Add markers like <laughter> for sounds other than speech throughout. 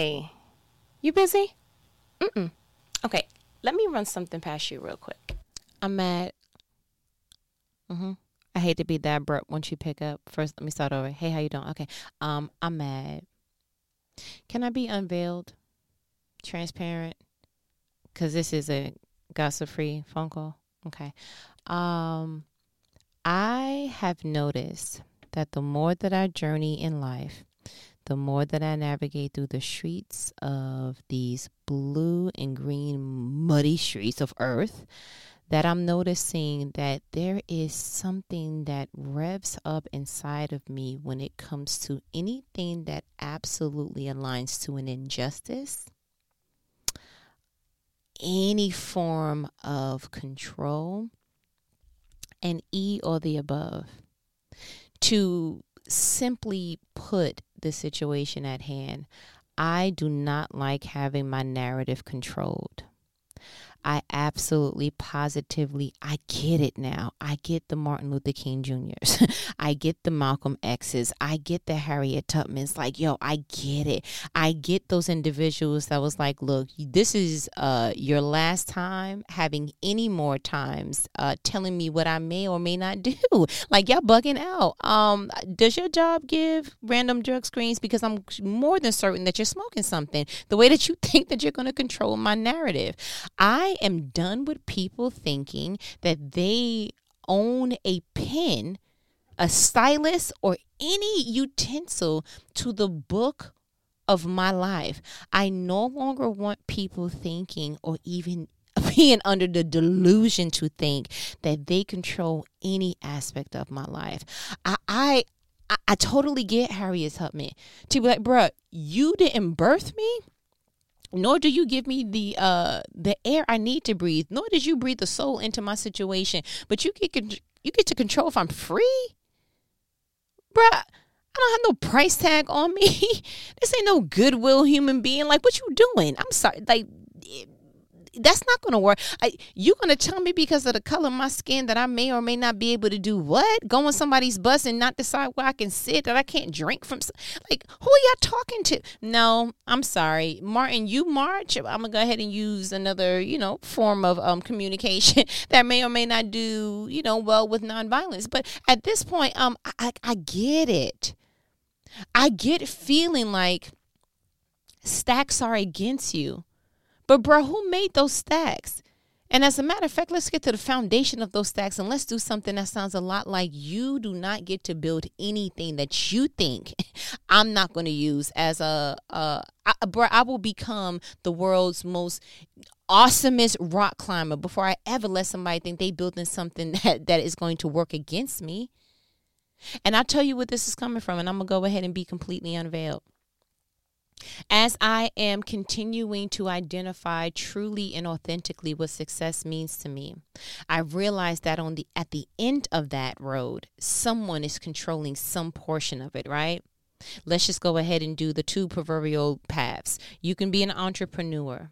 Hey, you busy? Mm-mm. Okay, let me run something past you real quick. I'm mad. Mm-hmm. I hate to be that abrupt once you pick up. First, let me start over. Hey, how you doing? Okay. Um, I'm mad. Can I be unveiled, transparent? Because this is a gossip-free phone call. Okay. Um, I have noticed that the more that I journey in life, the more that I navigate through the streets of these blue and green muddy streets of earth, that I'm noticing that there is something that revs up inside of me when it comes to anything that absolutely aligns to an injustice, any form of control, and E or the above. To simply put the situation at hand, I do not like having my narrative controlled. I absolutely positively I get it now. I get the Martin Luther King Juniors. <laughs> I get the Malcolm X's. I get the Harriet Tubmans. Like, yo, I get it. I get those individuals that was like, look, this is uh your last time having any more times uh telling me what I may or may not do. <laughs> Like y'all bugging out. Um does your job give random drug screens because I'm more than certain that you're smoking something. The way that you <laughs> think that you're going to control my narrative. I I am done with people thinking that they own a pen, a stylus, or any utensil to the book of my life. I no longer want people thinking or even <laughs> being under the delusion to think that they control any aspect of my life. I, I I, totally get Harriet Tubman to be like, bruh, you didn't birth me nor do you give me the uh the air I need to breathe, nor did you breathe the soul into my situation. But you get you get to control if I'm free, bruh. I don't have no price tag on me. <laughs> this ain't no goodwill human being. Like, what you doing? I'm sorry. Like, that's not going to work. I, you going to tell me because of the color of my skin that I may or may not be able to do what? Go on somebody's bus and not decide where I can sit, that I can't drink from. Like, who are y'all talking to? No, I'm sorry. Martin, you march. I'm going to go ahead and use another, you know, form of um, communication <laughs> that may or may not do, you know, well with nonviolence. But at this point, um, I, I get it. I get feeling like stacks are against you. But, bro, who made those stacks? And as a matter of fact, let's get to the foundation of those stacks and let's do something that sounds a lot like you do not get to build anything that you think <laughs> I'm not going to use as a, uh, I, bro, I will become the world's most awesomest rock climber before I ever let somebody think they building something <laughs> that, that is going to work against me. And I'll tell you what this is coming from, and I'm going to go ahead and be completely unveiled. As I am continuing to identify truly and authentically what success means to me, I realize that on the at the end of that road, someone is controlling some portion of it, right? Let's just go ahead and do the two proverbial paths. You can be an entrepreneur.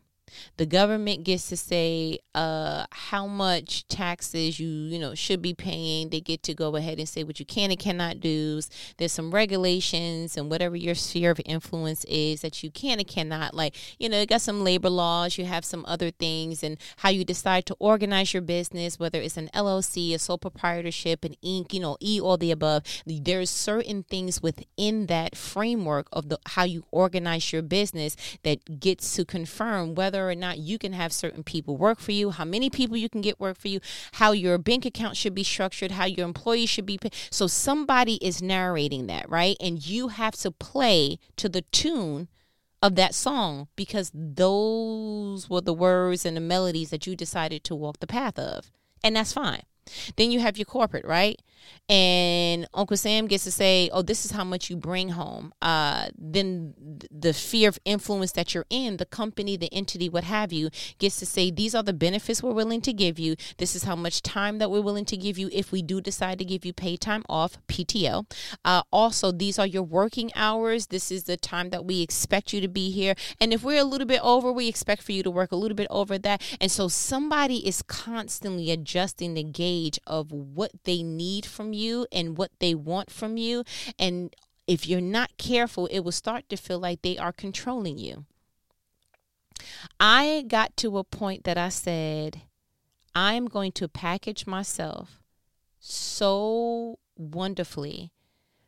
The government gets to say uh, how much taxes you you know should be paying. They get to go ahead and say what you can and cannot do. There's some regulations and whatever your sphere of influence is that you can and cannot. Like you know, you got some labor laws. You have some other things and how you decide to organize your business, whether it's an LLC, a sole proprietorship, an Inc. You know, E all the above. There's certain things within that framework of the how you organize your business that gets to confirm whether whether or not you can have certain people work for you, how many people you can get work for you, how your bank account should be structured, how your employees should be paid. So somebody is narrating that, right? And you have to play to the tune of that song because those were the words and the melodies that you decided to walk the path of. And that's fine. Then you have your corporate, right? and Uncle Sam gets to say, "Oh, this is how much you bring home." Uh, then the fear of influence that you're in, the company, the entity, what have you, gets to say, "These are the benefits we're willing to give you. This is how much time that we're willing to give you if we do decide to give you paid time off, PTO. Uh, also, these are your working hours. This is the time that we expect you to be here. And if we're a little bit over, we expect for you to work a little bit over that. And so somebody is constantly adjusting the gauge of what they need." from you and what they want from you and if you're not careful, it will start to feel like they are controlling you. I got to a point that I said, I'm going to package myself so wonderfully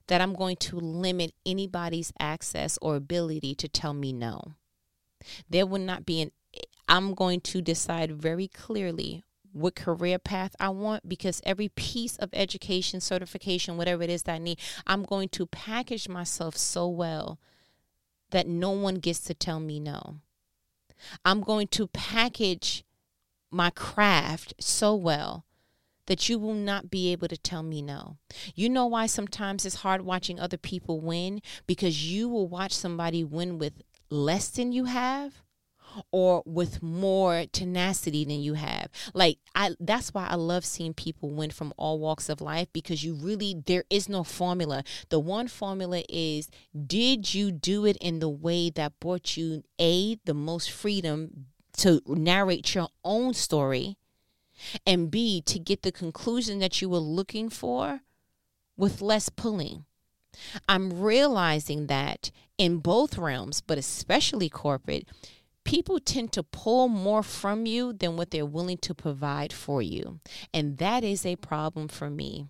that I'm going to limit anybody's access or ability to tell me no. There will not be an, I'm going to decide very clearly what career path I want because every piece of education, certification, whatever it is that I need, I'm going to package myself so well that no one gets to tell me no. I'm going to package my craft so well that you will not be able to tell me no. You know why sometimes it's hard watching other people win? Because you will watch somebody win with less than you have or with more tenacity than you have. Like I that's why I love seeing people win from all walks of life because you really there is no formula. The one formula is did you do it in the way that brought you a the most freedom to narrate your own story and b to get the conclusion that you were looking for with less pulling. I'm realizing that in both realms, but especially corporate, people tend to pull more from you than what they're willing to provide for you. And that is a problem for me.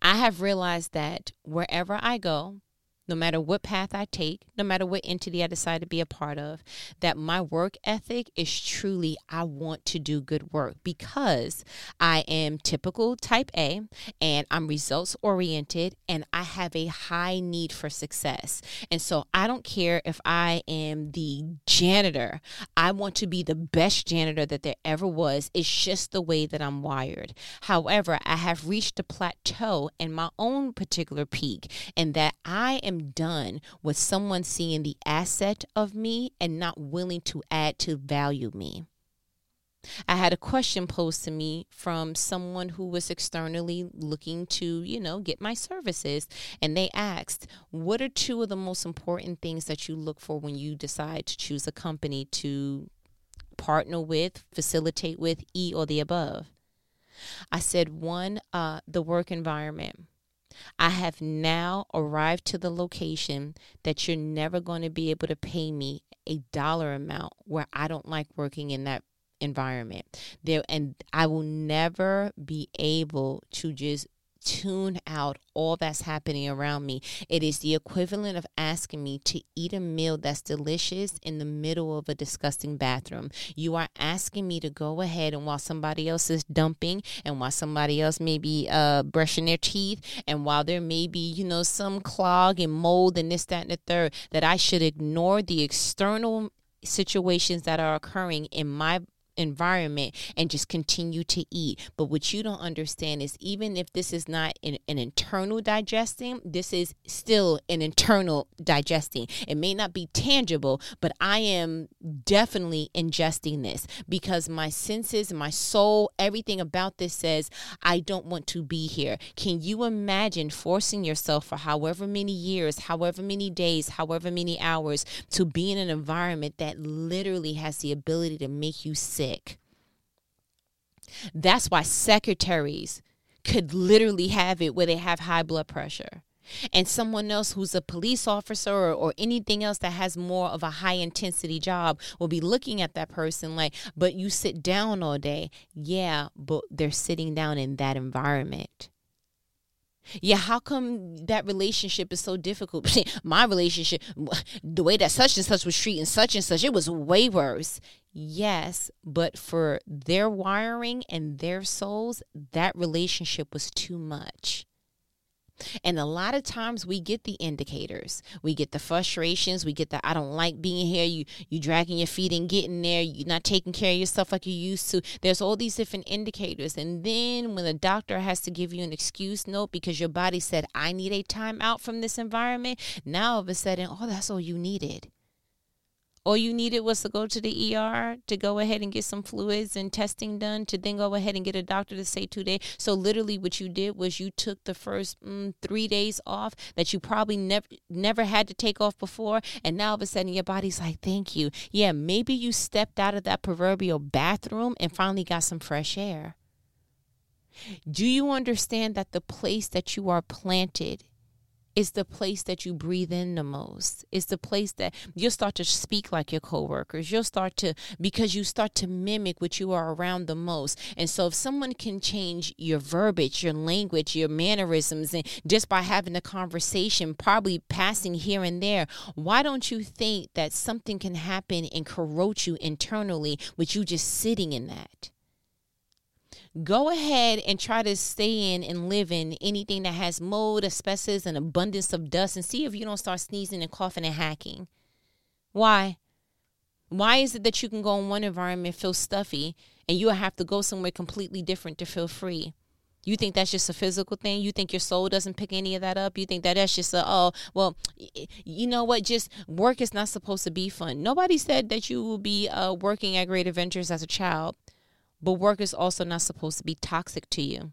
I have realized that wherever I go, no matter what path I take, no matter what entity I decide to be a part of, that my work ethic is truly I want to do good work because I am typical type A and I'm results oriented and I have a high need for success. And so I don't care if I am the janitor, I want to be the best janitor that there ever was. It's just the way that I'm wired. However, I have reached a plateau in my own particular peak and that I am am done with someone seeing the asset of me and not willing to add to value me. I had a question posed to me from someone who was externally looking to, you know, get my services. And they asked, What are two of the most important things that you look for when you decide to choose a company to partner with, facilitate with, E or the above? I said, One, uh, the work environment. I have now arrived to the location that you're never going to be able to pay me a dollar amount where I don't like working in that environment. There and I will never be able to just tune out all that's happening around me. It is the equivalent of asking me to eat a meal that's delicious in the middle of a disgusting bathroom. You are asking me to go ahead and while somebody else is dumping and while somebody else may be uh, brushing their teeth and while there may be, you know, some clog and mold and this, that, and the third, that I should ignore the external situations that are occurring in my environment and just continue to eat. But what you don't understand is even if this is not an, an, internal digesting, this is still an internal digesting. It may not be tangible, but I am definitely ingesting this because my senses, my soul, everything about this says, I don't want to be here. Can you imagine forcing yourself for however many years, however many days, however many hours to be in an environment that literally has the ability to make you sick? Sick. That's why secretaries could literally have it where they have high blood pressure. And someone else who's a police officer or, or, anything else that has more of a high intensity job will be looking at that person like, but you sit down all day. Yeah, but they're sitting down in that environment. Yeah, how come that relationship is so difficult? <laughs> My relationship, <laughs> the way that such and such was treating such and such, it was way worse. Yes, but for their wiring and their souls, that relationship was too much. And a lot of times we get the indicators. We get the frustrations. We get the I don't like being here. You you dragging your feet and getting there. You're not taking care of yourself like you used to. There's all these different indicators. And then when the doctor has to give you an excuse note because your body said, I need a time out from this environment, now all of a sudden, oh, that's all you needed all you needed was to go to the ER to go ahead and get some fluids and testing done to then go ahead and get a doctor to say two days. So literally, what you did was you took the first mm, three days off that you probably never never had to take off before, and now all of a sudden your body's like, "Thank you." Yeah, maybe you stepped out of that proverbial bathroom and finally got some fresh air. Do you understand that the place that you are planted It's the place that you breathe in the most. It's the place that you'll start to speak like your coworkers. You'll start to because you start to mimic what you are around the most. And so if someone can change your verbiage, your language, your mannerisms and just by having a conversation, probably passing here and there, why don't you think that something can happen and corrode you internally with you just sitting in that? Go ahead and try to stay in and live in anything that has mold, asbestos, and abundance of dust and see if you don't start sneezing and coughing and hacking. Why? Why is it that you can go in one environment feel stuffy and you have to go somewhere completely different to feel free? You think that's just a physical thing? You think your soul doesn't pick any of that up? You think that that's just a, oh, well, you know what? Just work is not supposed to be fun. Nobody said that you will be uh, working at Great Adventures as a child. But work is also not supposed to be toxic to you.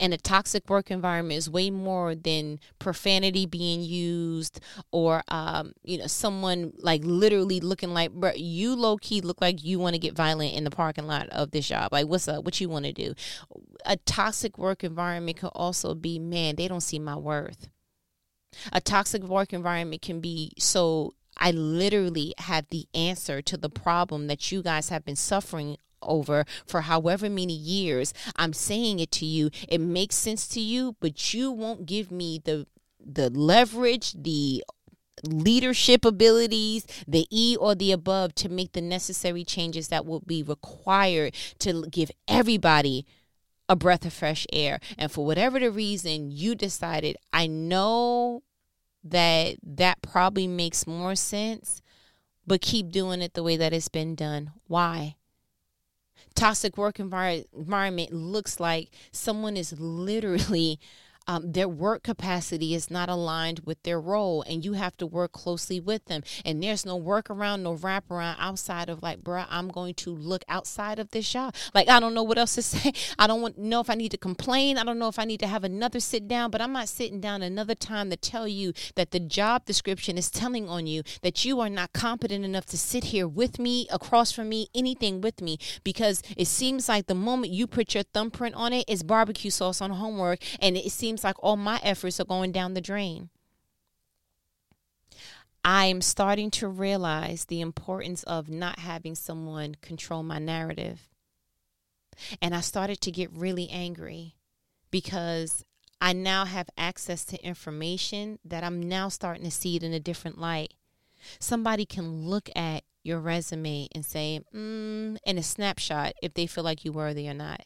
And a toxic work environment is way more than profanity being used or, um, you know, someone like literally looking like, bro, you low key look like you want to get violent in the parking lot of this job. Like, what's up? What you want to do? A toxic work environment could also be, man, they don't see my worth. A toxic work environment can be so I literally have the answer to the problem that you guys have been suffering over for however many years. I'm saying it to you. It makes sense to you, but you won't give me the the leverage, the leadership abilities, the E or the above to make the necessary changes that will be required to give everybody a breath of fresh air. And for whatever the reason you decided, I know that that probably makes more sense, but keep doing it the way that it's been done. Why? toxic work environment looks like someone is literally um, their work capacity is not aligned with their role and you have to work closely with them. And there's no workaround no wraparound outside of like bruh i'm going to look outside of this job. Like i don't know what else to <laughs> say. I don't want know if i need to complain. I don't know if i need to have another sit down but i'm not sitting down another time to tell you that the job description is telling on you that you are not competent enough to sit here with me across from me anything with me because it seems like the moment you put your thumbprint on it it's barbecue sauce on homework and it seems seems like all my efforts are going down the drain. I'm starting to realize the importance of not having someone control my narrative. And I started to get really angry because I now have access to information that I'm now starting to see it in a different light. Somebody can look at your resume and say, mm, in a snapshot, if they feel like you're worthy or not.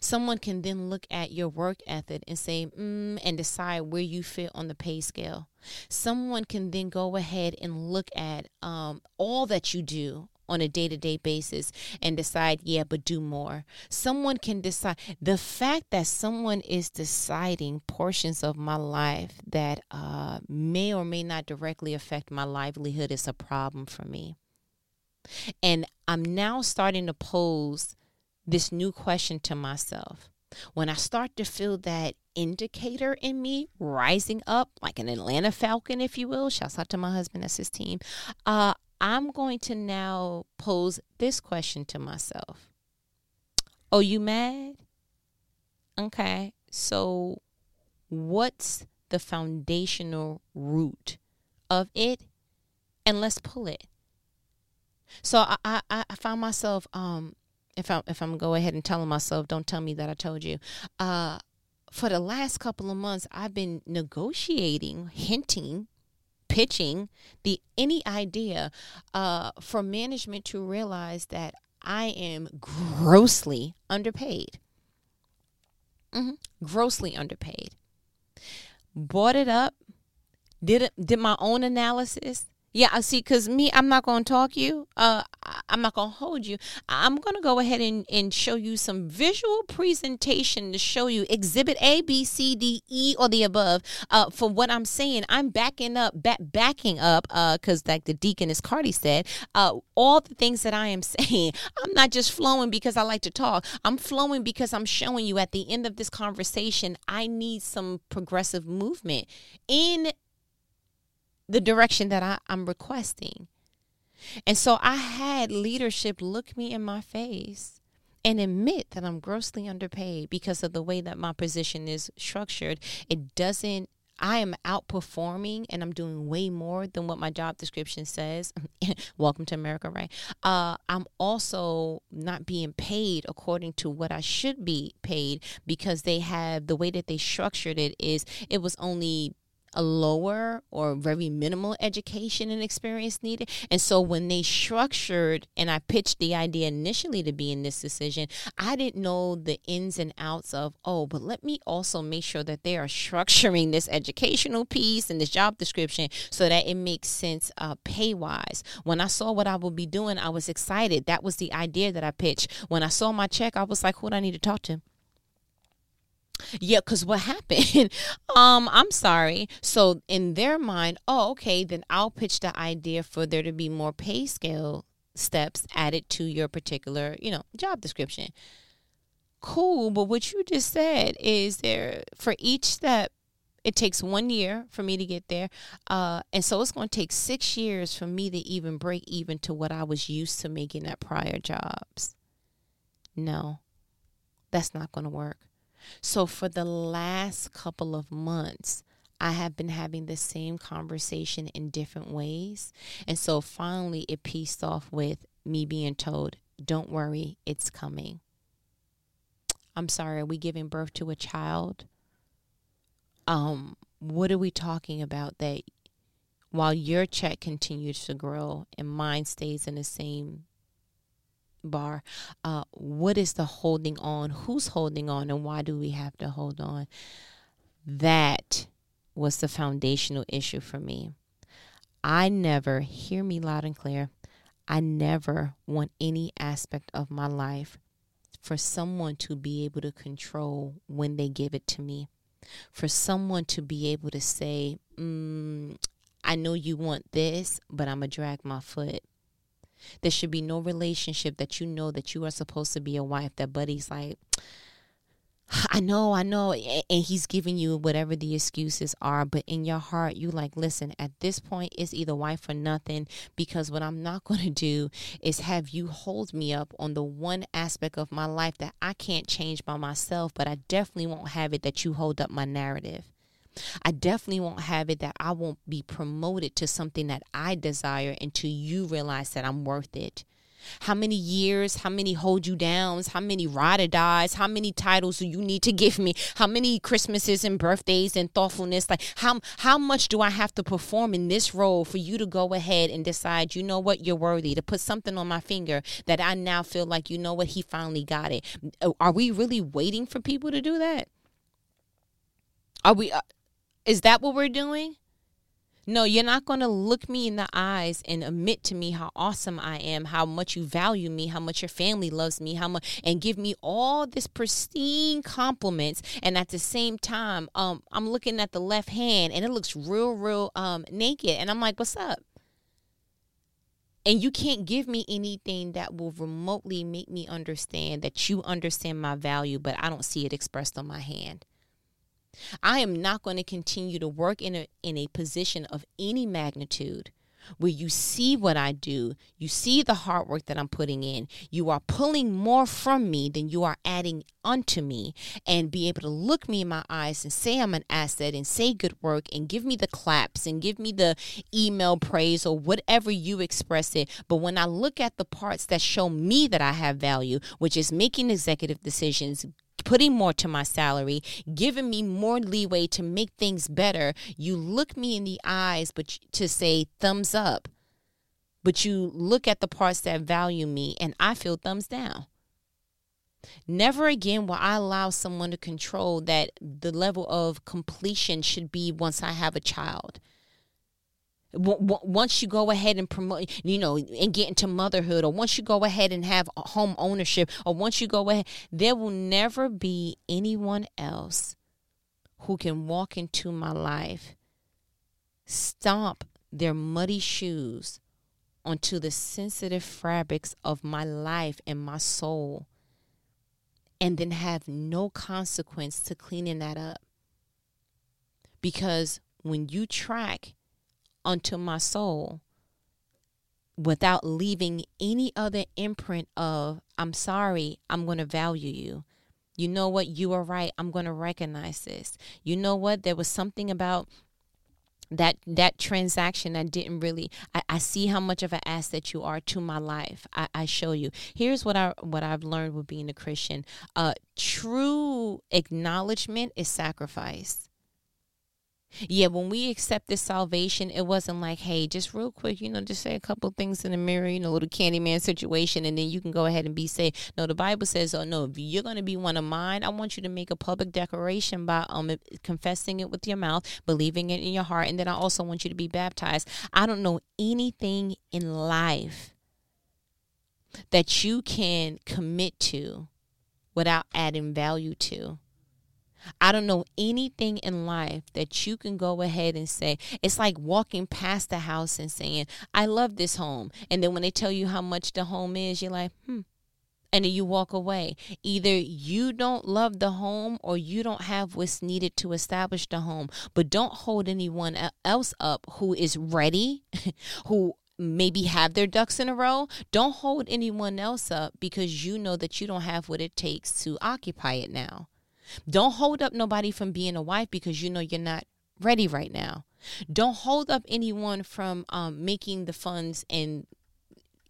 Someone can then look at your work ethic and say, mm, and decide where you fit on the pay scale. Someone can then go ahead and look at um, all that you do on a day to day basis and decide, yeah, but do more. Someone can decide. The fact that someone is deciding portions of my life that uh, may or may not directly affect my livelihood is a problem for me. And I'm now starting to pose this new question to myself. When I start to feel that indicator in me rising up, like an Atlanta Falcon, if you will, shouts out to my husband, that's his team. Uh, I'm going to now pose this question to myself. Oh, you mad? Okay. So, what's the foundational root of it? And let's pull it. So I, I, I found myself um if I'm if I'm go ahead and telling myself, don't tell me that I told you. Uh, for the last couple of months, I've been negotiating, hinting, pitching the any idea uh, for management to realize that I am grossly underpaid. Mm-hmm. Grossly underpaid. Bought it up, did it, did my own analysis, yeah, I see. Cause me, I'm not gonna talk you. Uh, I'm not gonna hold you. I'm gonna go ahead and, and show you some visual presentation to show you Exhibit A, B, C, D, E, or the above. Uh, for what I'm saying, I'm backing up, back, backing up. Uh, cause like the deaconess Cardi said, uh, all the things that I am <laughs> saying, I'm not just flowing because I like to talk. I'm flowing because I'm showing you at the end of this conversation, I need some progressive movement in the direction that I, I'm requesting. And so I had leadership look me in my face and admit that I'm grossly underpaid because of the way that my position is structured. It doesn't I am outperforming and I'm doing way more than what my job description says. <laughs> Welcome to America, right? Uh, I'm also not being paid according to what I should be paid because they have the way that they structured it is it was only a lower or very minimal education and experience needed. And so when they structured and I pitched the idea initially to be in this decision, I didn't know the ins and outs of, oh, but let me also make sure that they are structuring this educational piece and this job description so that it makes sense uh, pay wise. When I saw what I would be doing, I was excited. That was the idea that I pitched. When I saw my check, I was like, who do I need to talk to? Yeah, because what happened? <laughs> um, I'm sorry. So in their mind, oh, okay, then I'll pitch the idea for there to be more pay scale steps added to your particular, you know, job description. Cool, but what you just said is there for each step it takes one year for me to get there uh, and so it's going to take six years for me to even break even to what i was used to making at prior jobs no that's not going to work so for the last couple of months, I have been having the same conversation in different ways. And so finally, it pieced off with me being told, don't worry, it's coming. I'm sorry, are we giving birth to a child? Um, what are we talking about that while your check continues to grow and mine stays in the same bar uh, what is the holding on? Who's holding on and why do we have to hold on? That was the foundational issue for me. I never hear me loud and clear i never want any aspect of my life for someone to be able to control when they give it to me. For someone to be able to say mm, i know you want this but i'm gonna drag my foot there should be no relationship that you know that you are supposed to be a wife that buddy's like, <sighs> I know, I know. And he's giving you whatever the excuses are. But in your heart, you like, listen, at this point, it's either wife or nothing. Because what I'm not <laughs> going to do is have you hold me up on the one aspect of my life that I can't change by myself. But I definitely won't have it that you hold up my narrative. I definitely won't have it that I won't be promoted to something that I desire until you realize that I'm worth it. How many years, how many hold you downs, how many ride or dies, how many titles do you need to give me? How many Christmases and birthdays and thoughtfulness? Like how how much do I have to perform in this role for you to go ahead and decide, you know what, you're worthy, to put something on my finger that I now feel like, you know what, he finally got it. Are we really waiting for people to do that? Are we uh, is that what we're doing? No, you're not going to look me in the eyes and admit to me how awesome I am, how much you value me, how much your family loves me, how much, and give me all this pristine compliments. And at the same time, um, I'm looking at the left hand and it looks real, real um naked, and I'm like, "What's up?" And you can't give me anything that will remotely make me understand that you understand my value, but I don't see it expressed on my hand. I am not going to continue to work in a in a position of any magnitude where you see what I do, you see the hard work that I'm putting in, you are pulling more from me than you are adding unto me, and be able to look me in my eyes and say I'm an asset and say good work and give me the claps and give me the email praise or whatever you express it. But when I look at the parts that show me that I have value, which is making executive decisions, putting more to my salary, giving me more leeway to make things better. You look me in the eyes, but to say thumbs up, but you look at the parts that value me and I feel thumbs down. Never again will I allow someone to control that the level of completion should be once I have a child once you go ahead and promote, you know, and get into motherhood, or once you go ahead and have home ownership, or once you go ahead, there will never be anyone else who can walk into my life, stomp their muddy shoes onto the sensitive fabrics of my life and my soul, and then have no consequence to cleaning that up. Because when you track unto my soul without leaving any other imprint of, I'm sorry, I'm going to value you. You know what? You are right. I'm going to recognize this. You know what? There was something about that that transaction that didn't really I, I see how much of an asset you are to my life I, I show you here's what i what i've learned with being a christian uh true acknowledgement is sacrifice yeah, when we accepted salvation, it wasn't like, hey, just real quick, you know, just say a couple things in the mirror, you know, little Candyman situation, and then you can go ahead and be saved. No, the Bible says, oh no, if you're going to be one of mine, I want you to make a public declaration by um confessing it with your mouth, believing it in your heart, and then I also want you to be baptized. I don't know anything in life that you can commit to without adding value to. I don't know anything in life that you can go ahead and say. It's like walking past the house and saying, I love this home. And then when they tell you how much the home is, you're like, hmm. And then you walk away. Either you don't love the home or you don't have what's needed to establish the home. But don't hold anyone else up who is ready, <laughs> who maybe have their ducks in a row. Don't hold anyone else up because you know that you don't have what it takes to occupy it now. Don't hold up nobody from being a wife because you know you're not ready right now. Don't hold up anyone from um, making the funds and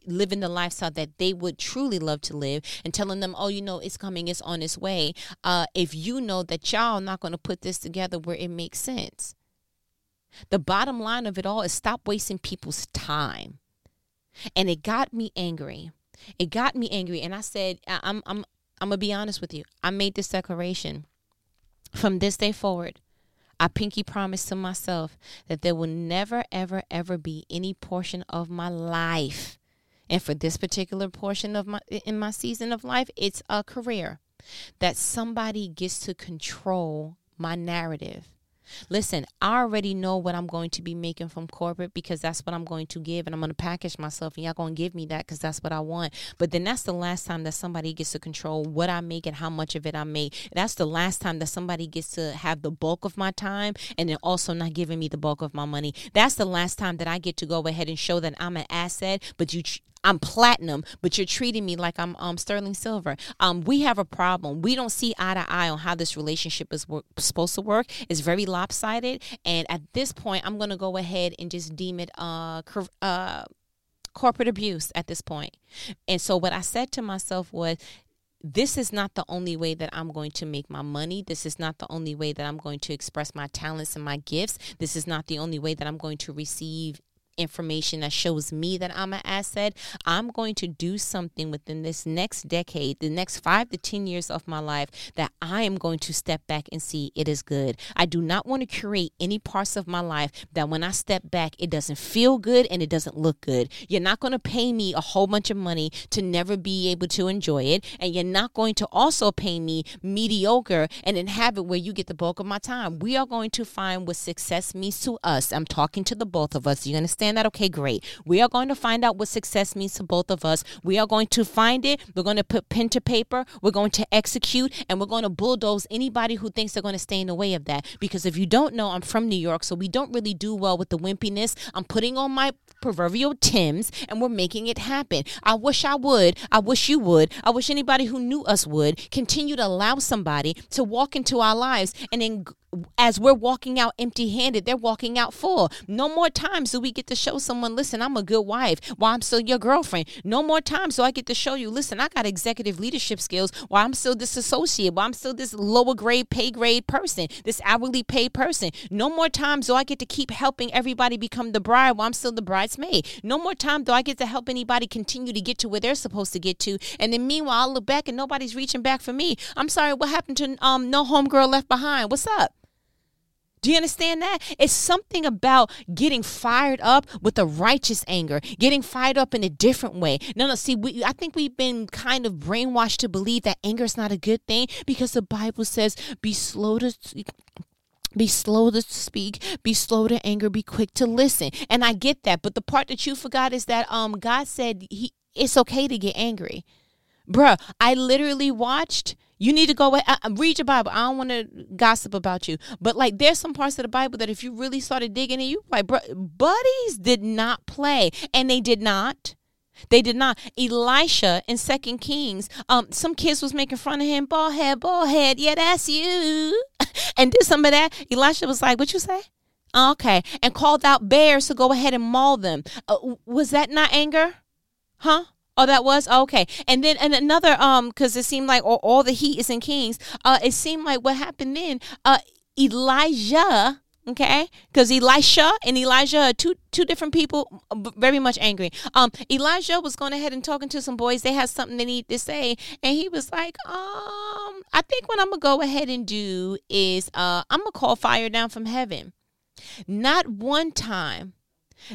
living the lifestyle that they would truly love to live and telling them, oh, you know, it's coming, it's on its way. Uh, if you know that y'all not going to put this together where it makes sense. The bottom line of it all is stop wasting people's time. And it got me angry. It got me angry. And I said, I'm, I'm, I'm going to be honest with you. I made this declaration. From this day forward, I pinky promise to myself that there will never, ever, ever be any portion of my life. And for this particular portion of my in my season of life, it's a career that somebody gets to control my narrative Listen, I already know what I'm going to be making from corporate because that's what I'm going to give and I'm going to package myself and y'all going to give me that because that's what I want. But then that's the last time that somebody gets to control what I make and how much of it I make. That's the last time that somebody gets to have the bulk of my time and then also not giving me the bulk of my money. That's the last time that I get to go ahead and show that I'm an asset, but you I'm platinum, but you're treating me like I'm um, sterling silver. Um, we have a problem. We don't see eye to eye on how this relationship is work, supposed to work. It's very lopsided, and at this point, I'm going to go ahead and just deem it uh, uh, corporate abuse at this point. And so, what I said to myself was, this is not the only way that I'm going to make my money. This is not the only way that I'm going to express my talents and my gifts. This is not the only way that I'm going to receive information that shows me that I'm an asset, I'm going to do something within this next decade, the next five to 10 years of my life, that I am going to step back and see it is good. I do not want to create any parts of my life that when I step back, it doesn't feel good and it doesn't look good. You're not going to pay me a whole bunch of money to never be able to enjoy it. And you're not going to also pay me mediocre and inhabit where you get the bulk of my time. We are going to find what success means to us. I'm talking to the both of us. You understand? Understand that? Okay, great. We are going to find out what success means to both of us. We are going to find it. We're going to put pen to paper. We're going to execute and we're going to bulldoze anybody who thinks they're going to stay in the way of that. Because if you don't know, I'm from New York, so we don't really do well with the wimpiness. I'm putting on my proverbial Timbs and we're making it happen. I wish I would. I wish you would. I wish anybody who knew us would continue to allow somebody to walk into our lives and then as we're walking out empty handed, they're walking out full. No more times do we get to show someone, listen, I'm a good wife while I'm still your girlfriend. No more times do I get to show you, listen, I got executive leadership skills while I'm still this associate, while I'm still this lower grade, pay grade person, this hourly paid person. No more times do I get to keep helping everybody become the bride while I'm still the bridesmaid. No more time do I get to help anybody continue to get to where they're supposed to get to. And then meanwhile, I look back and nobody's reaching back for me. I'm sorry, what happened to um no homegirl left behind? What's up? Do you understand that? It's something about getting fired up with a righteous anger, getting fired up in a different way. No, no, see, we, I think we've been kind of brainwashed to believe that anger is not a good thing because the Bible says, be slow to be slow to speak, be slow to anger, be quick to listen. And I get that, but the part that you forgot is that um God said he it's okay to get angry. Bruh, I literally watched you need to go uh, read your Bible. I don't want to gossip about you, but like there's some parts of the Bible that if you really started digging in, you like buddies did not play, and they did not. They did not. Elisha in Second Kings, um, some kids was making fun of him, bald head, bald head. Yeah, that's you. <laughs> and did some of that. Elisha was like, "What you say?" Okay, and called out bears to go ahead and maul them. Uh, was that not anger? Huh? Oh, that was okay. And then and another um, because it seemed like all, all the heat is in Kings. Uh, it seemed like what happened then. Uh, Elijah okay because elisha and elijah are two two different people very much angry um elijah was going ahead and talking to some boys they had something they need to say and he was like um i think what i'm gonna go ahead and do is uh i'm gonna call fire down from heaven not one time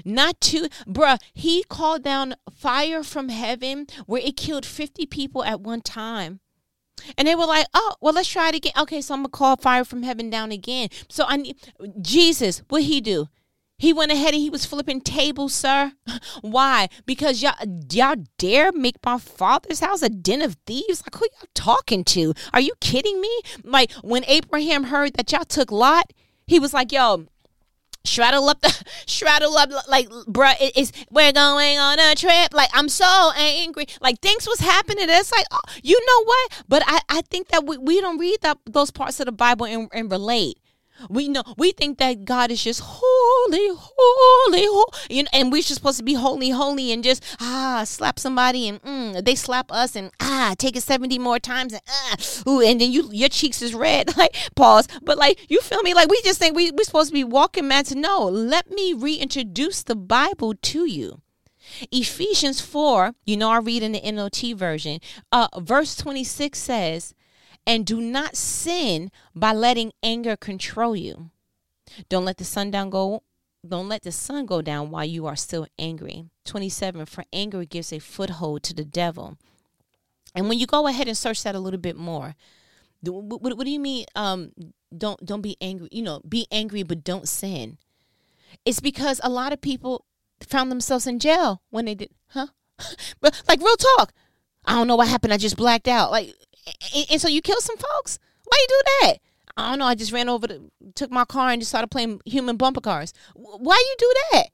not two bruh he called down fire from heaven where it killed 50 people at one time and they were like, "Oh, well, let's try it again." Okay, so I'm gonna call fire from heaven down again. So I need Jesus. What he do? He went ahead and he was flipping tables, sir. <laughs> Why? Because y'all, y'all dare make my father's house a den of thieves? Like, who y'all talking to? Are you kidding me? Like, when Abraham heard that y'all took Lot, he was like, yo, straddle up the <laughs> straddle up like bruh it is we're going on a trip. Like i'm so angry. Like things was happening. It's like oh, you know what? But i i think that we, we don't read that those parts of the bible and, and relate we know we think that God is just holy, holy, holy, you know, and we're just supposed to be holy, holy, and just ah slap somebody and mm, they slap us and ah take it seventy more times and ah ooh, and then you your cheeks is red <laughs> like pause, but like you feel me? Like we just think we we're supposed to be walking mad to no. Let me reintroduce the Bible to you. Ephesians 4, you know, I read in the NLT version, uh, verse 26 says, and do not sin by letting anger control you. Don't let the sun down go don't let the sun go down while you are still angry. 27 for anger gives a foothold to the devil. And when you go ahead and search that a little bit more, what, what, what do you mean um don't don't be angry, you know, be angry but don't sin. It's because a lot of people found themselves in jail when they did, huh? <laughs> but like real talk. I don't know what happened. I just blacked out. Like and, and so you kill some folks. Why you do that? I don't know. I just ran over to took my car and just started playing human bumper cars. Why you do that?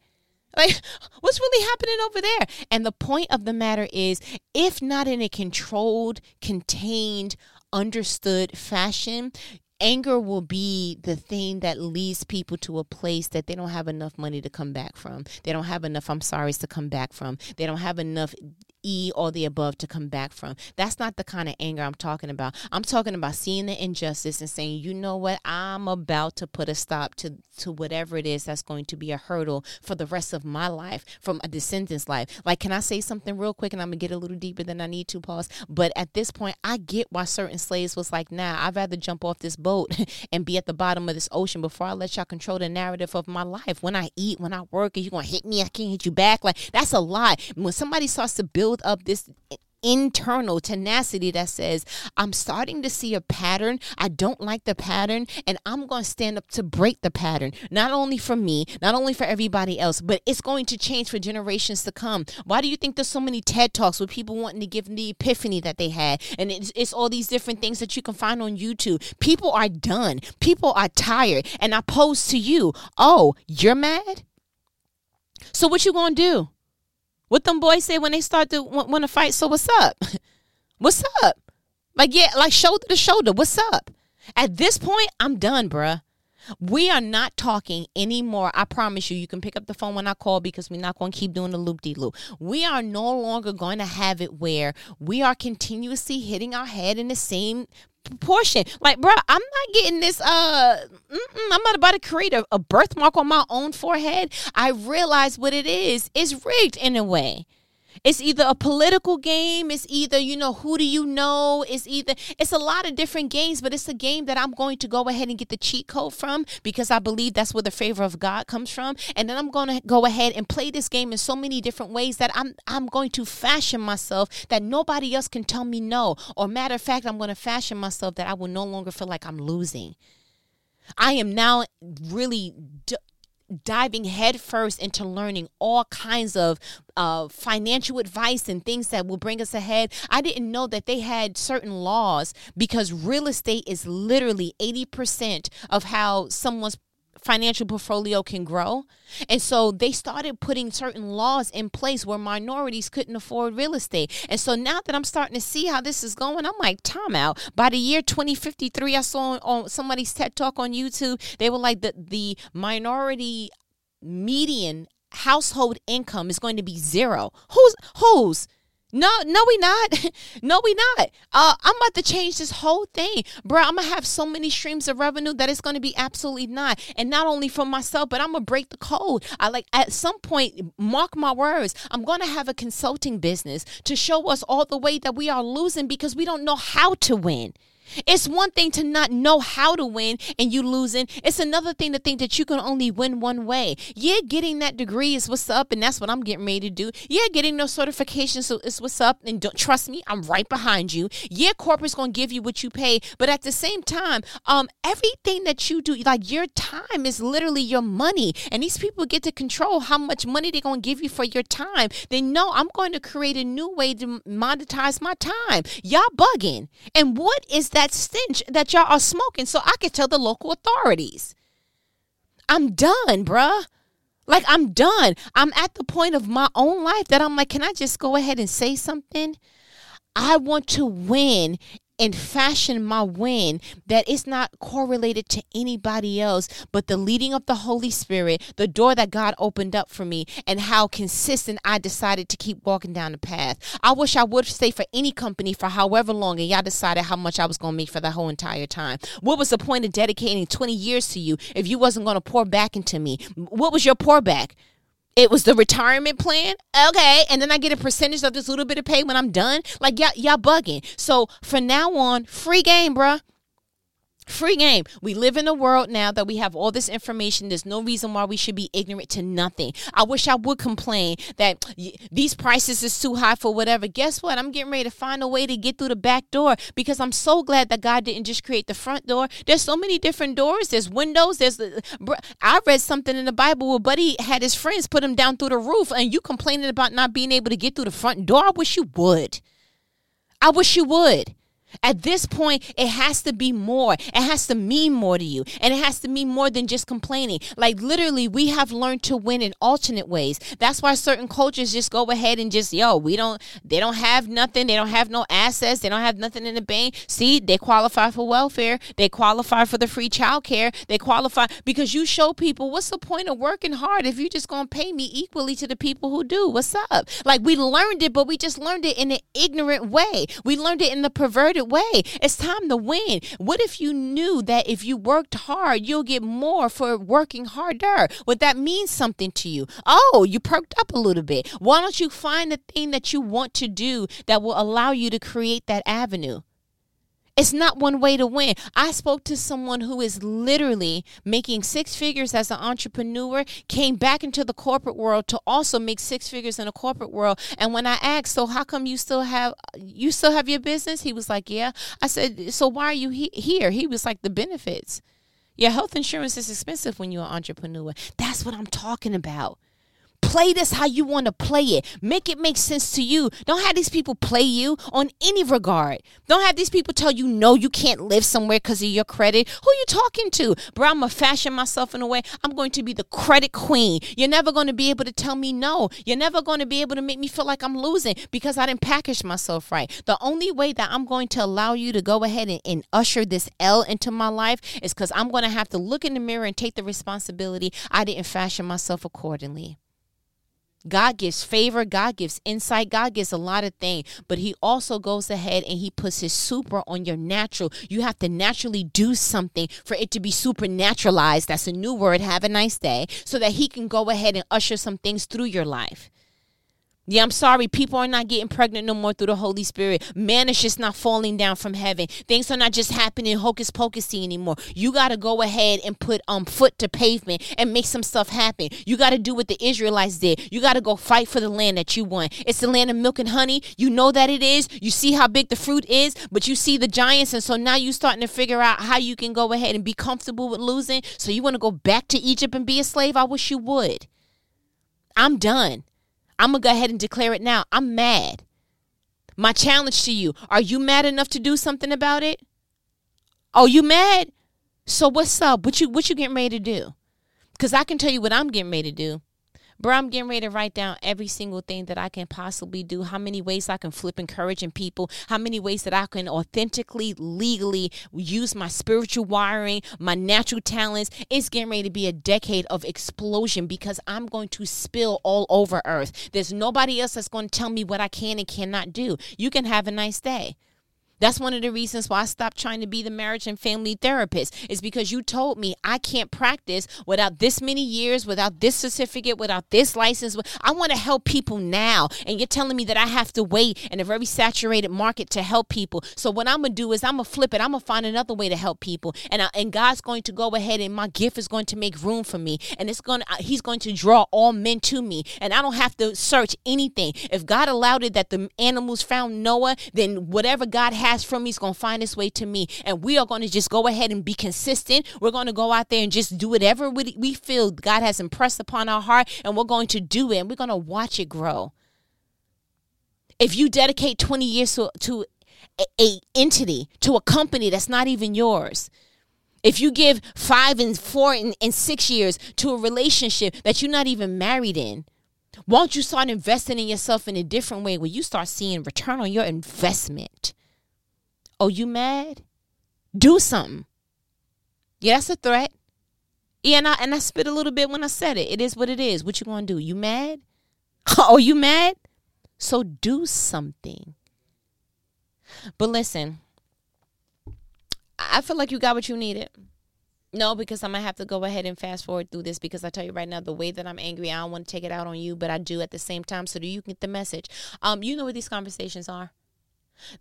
Like, <laughs> what's really happening over there? And the point of the matter is, if not in a controlled, contained, understood fashion, anger will be the thing that leads people to a place that they don't have enough money to come back from. They don't have enough I'm sorry to come back from. They don't have enough E or the above to come back from. That's not the kind of anger I'm talking about. I'm talking about seeing the injustice and saying, you know what, I'm about to put a stop to, to whatever it is that's going to be a hurdle for the rest of my life, from a descendant's life. Like, can I say something real quick? And I'm going to get a little deeper than I need to pause. But at this point, I get why certain slaves was like, nah, I'd rather jump off this boat <laughs> and be at the bottom of this ocean before I let y'all control the narrative of my life. When I eat, when I work, and you going to hit me, I can't hit you back. Like, that's a lie. When somebody starts to build build up this internal tenacity that says, I'm starting to see a pattern. I don't like the pattern, and I'm going to stand up to break the pattern, not only for me, not only for everybody else, but it's going to change for generations to come. Why do you think there's so many TED Talks with people wanting to give the epiphany that they had? And it's, it's all these different things that you can find on YouTube. People are done, people are tired. And I pose to you, oh, you're mad? So what you going to do? What them boys say when they start to want to fight? So what's up? <laughs> what's up? Like yeah, like shoulder to shoulder. What's up? At this point, I'm done, bruh. We are not talking anymore. I promise you, you can pick up the phone when I call because we're not going to keep doing the loop de loop. We are no longer going to have it where we are continuously hitting our head in the same proportion. Like, bro, I'm not getting this. Uh, I'm not about to create a, a birthmark on my own forehead. I realize what it is. It's rigged in a way. It's either a political game, it's either, you know, who do you know? It's either it's a lot of different games, but it's a game that I'm going to go ahead and get the cheat code from because I believe that's where the favor of God comes from. And then I'm going to go ahead and play this game in so many different ways that I'm I'm going to fashion myself that nobody else can tell me no. Or matter of fact, I'm going to fashion myself that I will no longer feel like I'm losing. I am now really diving headfirst into learning all kinds of uh, financial advice and things that will bring us ahead. I didn't know that they had certain laws because real estate is literally 80% of how someone's financial portfolio can grow. And so they started putting certain laws in place where minorities couldn't afford real estate. And so now that I'm starting to see how this is going, I'm like, time out. By the year 2053, I saw on, somebody's TED talk on YouTube, they were like the the minority median household income is going to be zero. Who's whose? No, no, we not. <laughs> no, we not. Uh, I'm about to change this whole thing, bro. I'm gonna have so many streams of revenue that it's gonna be absolutely not, and not only for myself, but I'm gonna break the code. I like at some point, mark my words. I'm gonna have a consulting business to show us all the way that we are losing because we don't know how to win. It's one thing to not know how to win and you losing. It's another thing to think that you can only win one way. Yeah, getting that degree is what's up, and that's what I'm getting ready to do. Yeah, getting those certifications is what's up, and trust me, I'm right behind you. Yeah, corporate's gonna give you what you pay, but at the same time, um, everything that you do, like your time is literally your money, and these people get to control how much money they're gonna give you for your time. They know I'm going to create a new way to monetize my time. Y'all bugging, and what is that stench that y'all are smoking so I could tell the local authorities. I'm done, bruh. Like, I'm done. I'm at the point of my own life that I'm like, can I just go ahead and say something? I want to win and fashion my win that it's not correlated to anybody else but the leading of the Holy Spirit, the door that God opened up for me, and how consistent I decided to keep walking down the path. I wish I would stay for any company for however long, and y'all decided how much I was going to make for the whole entire time. What was the point of dedicating 20 years to you if you wasn't going to pour back into me? What was your pour back? It was the retirement plan. Okay. And then I get a percentage of this little bit of pay when I'm done. Like, y'all, y'all bugging. So from now on, free game, bruh. Free game. We live in a world now that we have all this information. There's no reason why we should be ignorant to nothing. I wish I would complain that these prices is too high for whatever. Guess what? I'm getting ready to find a way to get through the back door because I'm so glad that God didn't just create the front door. There's so many different doors. There's windows. There's I read something in the Bible where Buddy had his friends put him down through the roof, and you complaining about not being able to get through the front door. I wish you would. I wish you would. At this point, it has to be more. It has to mean more to you. And it has to mean more than just complaining. Like literally, we have learned to win in alternate ways. That's why certain cultures just go ahead and just, yo, we don't, they don't have nothing. They don't have no assets. They don't have nothing in the bank. See, they qualify for welfare. They qualify for the free child care. They qualify because you show people what's the point of working hard if you're just gonna pay me equally to the people who do? What's up? Like we learned it, but we just learned it in an ignorant way. We learned it in the perverted way. It's time to win. What if you knew that if you worked hard, you'll get more for working harder? Would that mean something to you? Oh, you perked up a little bit. Why don't you find the thing that you want to do that will allow you to create that avenue? It's not one way to win. I spoke to someone who is literally making six figures as an entrepreneur, came back into the corporate world to also make six figures in a corporate world. And when I asked, "So how come you still have you still have your business?" He was like, "Yeah." I said, "So why are you he- here?" He was like, "The benefits." Your health insurance is expensive when you're an entrepreneur. That's what I'm talking about. Play this how you want to play it. Make it make sense to you. Don't have these people play you on any regard. Don't have these people tell you no, you can't live somewhere because of your credit. Who are you talking to? Bro, I'm going to fashion myself in a way. I'm going to be the credit queen. You're never going to be able to tell me no. You're never going to be able to make me feel like I'm losing because I didn't package myself right. The only way that I'm going to allow you to go ahead and, and usher this L into my life is because I'm going to have to look in the mirror and take the responsibility. I didn't fashion myself accordingly. God gives favor, God gives insight, God gives a lot of things, but He also goes ahead and He puts His super on your natural. You have to naturally do something for it to be supernaturalized. That's a new word. Have a nice day. So that He can go ahead and usher some things through your life. Yeah, I'm sorry. People are not getting pregnant no more through the Holy Spirit. Man is just not falling down from heaven. Things are not just happening hocus pocusy anymore. You got to go ahead and put um foot to pavement and make some stuff happen. You got to do what the Israelites did. You got to go fight for the land that you want. It's the land of milk and honey. You know that it is. You see how big the fruit is, but you see the giants, and so now you're starting to figure out how you can go ahead and be comfortable with losing. So you want to go back to Egypt and be a slave? I wish you would. I'm done. I'm going to go ahead and declare it now. I'm mad. My challenge to you are you mad enough to do something about it? Are you mad? So what's up? What you what you getting ready to do? Because I can tell you what I'm getting ready to do. Bro, I'm getting ready to write down every single thing that I can possibly do, how many ways I can flip encouraging people, how many ways that I can authentically, legally use my spiritual wiring, my natural talents. It's getting ready to be a decade of explosion because I'm going to spill all over earth. There's nobody else that's going to tell me what I can and cannot do. You can have a nice day. That's one of the reasons why I stopped trying to be the marriage and family therapist. Is because you told me I can't practice without this many years, without this certificate, without this license. I want to help people now. And you're telling me that I have to wait in a very saturated market to help people. So what I'm going to do is I'm going to flip it. I'm going to find another way to help people. And I, and God's going to go ahead and my gift is going to make room for me. And it's going to, uh, he's going to draw all men to me. And I don't have to search anything. If God allowed it that the animals found Noah, then whatever God from me is going to find its way to me. And we are going to just go ahead and be consistent. We're going to go out there and just do whatever we feel God has impressed upon our heart, and we're going to do it, and we're going to watch it grow. If you dedicate 20 years to, to a, a entity, to a company that's not even yours, if you give five and four and, and six years to a relationship that you're not even married in, won't you start investing in yourself in a different way where you start seeing return on your investment? Oh, you mad? Do something. Yeah, that's a threat. Yeah, and I and I spit a little bit when I said it. It is what it is. What you gonna do? You mad? <laughs> oh, you mad? So do something. But listen, I feel like you got what you needed. No, because I'm gonna have to go ahead and fast forward through this because I tell you right now, the way that I'm angry, I don't want to take it out on you, but I do at the same time so that you can get the message. Um, you know what these conversations are.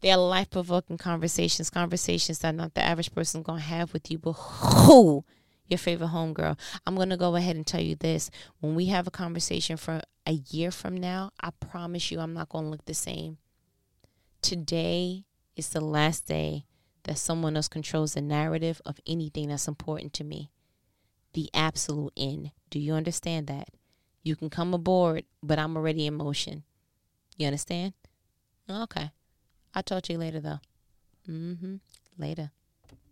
They are life provoking conversations, conversations that not the average person gonna have with you, but who your favorite homegirl. I'm gonna go ahead and tell you this. When we have a conversation for a year from now, I promise you I'm not gonna look the same. Today is the last day that someone else controls the narrative of anything that's important to me. The absolute end. Do you understand that? You can come aboard, but I'm already in motion. You understand? Okay. I'll talk to you later, though. Mm-hmm. Later.